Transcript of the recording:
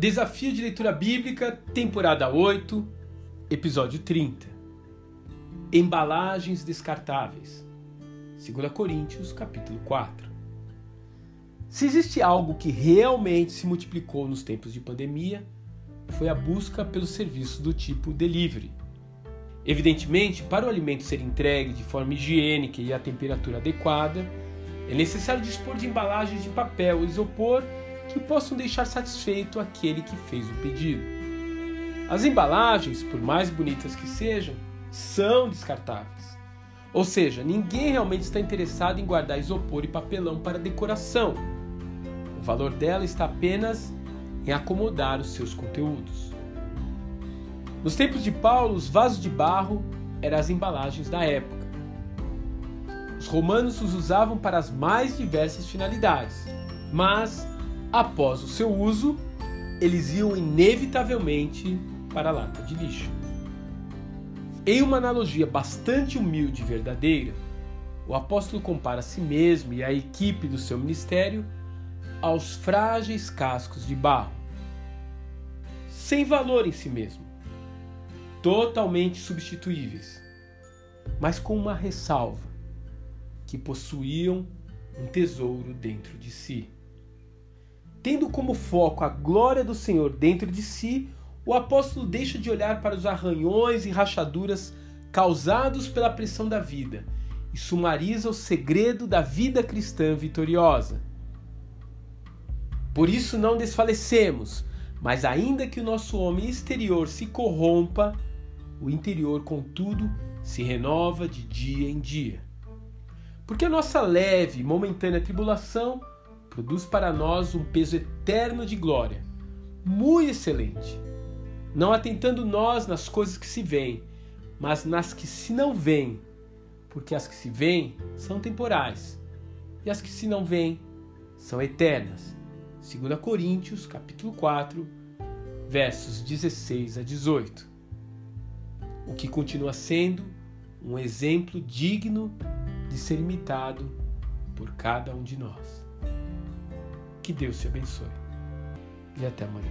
Desafio de Leitura Bíblica, temporada 8, episódio 30. Embalagens descartáveis. 2 Coríntios, capítulo 4. Se existe algo que realmente se multiplicou nos tempos de pandemia, foi a busca pelo serviço do tipo delivery. Evidentemente, para o alimento ser entregue de forma higiênica e a temperatura adequada, é necessário dispor de embalagens de papel, isopor que possam deixar satisfeito aquele que fez o pedido. As embalagens, por mais bonitas que sejam, são descartáveis. Ou seja, ninguém realmente está interessado em guardar isopor e papelão para decoração. O valor dela está apenas em acomodar os seus conteúdos. Nos tempos de Paulo, os vasos de barro eram as embalagens da época. Os romanos os usavam para as mais diversas finalidades, mas após o seu uso, eles iam inevitavelmente para a lata de lixo. Em uma analogia bastante humilde e verdadeira, o apóstolo compara a si mesmo e a equipe do seu ministério aos frágeis cascos de barro, sem valor em si mesmo, totalmente substituíveis, mas com uma ressalva: que possuíam um tesouro dentro de si. Tendo como foco a glória do Senhor dentro de si, o apóstolo deixa de olhar para os arranhões e rachaduras causados pela pressão da vida e sumariza o segredo da vida cristã vitoriosa. Por isso não desfalecemos, mas ainda que o nosso homem exterior se corrompa, o interior, contudo, se renova de dia em dia. Porque a nossa leve e momentânea tribulação produz para nós um peso eterno de glória, muito excelente, não atentando nós nas coisas que se veem, mas nas que se não veem, porque as que se veem são temporais, e as que se não veem são eternas. 2 Coríntios, capítulo 4, versos 16 a 18. O que continua sendo um exemplo digno de ser imitado por cada um de nós. Que Deus te abençoe. E até amanhã.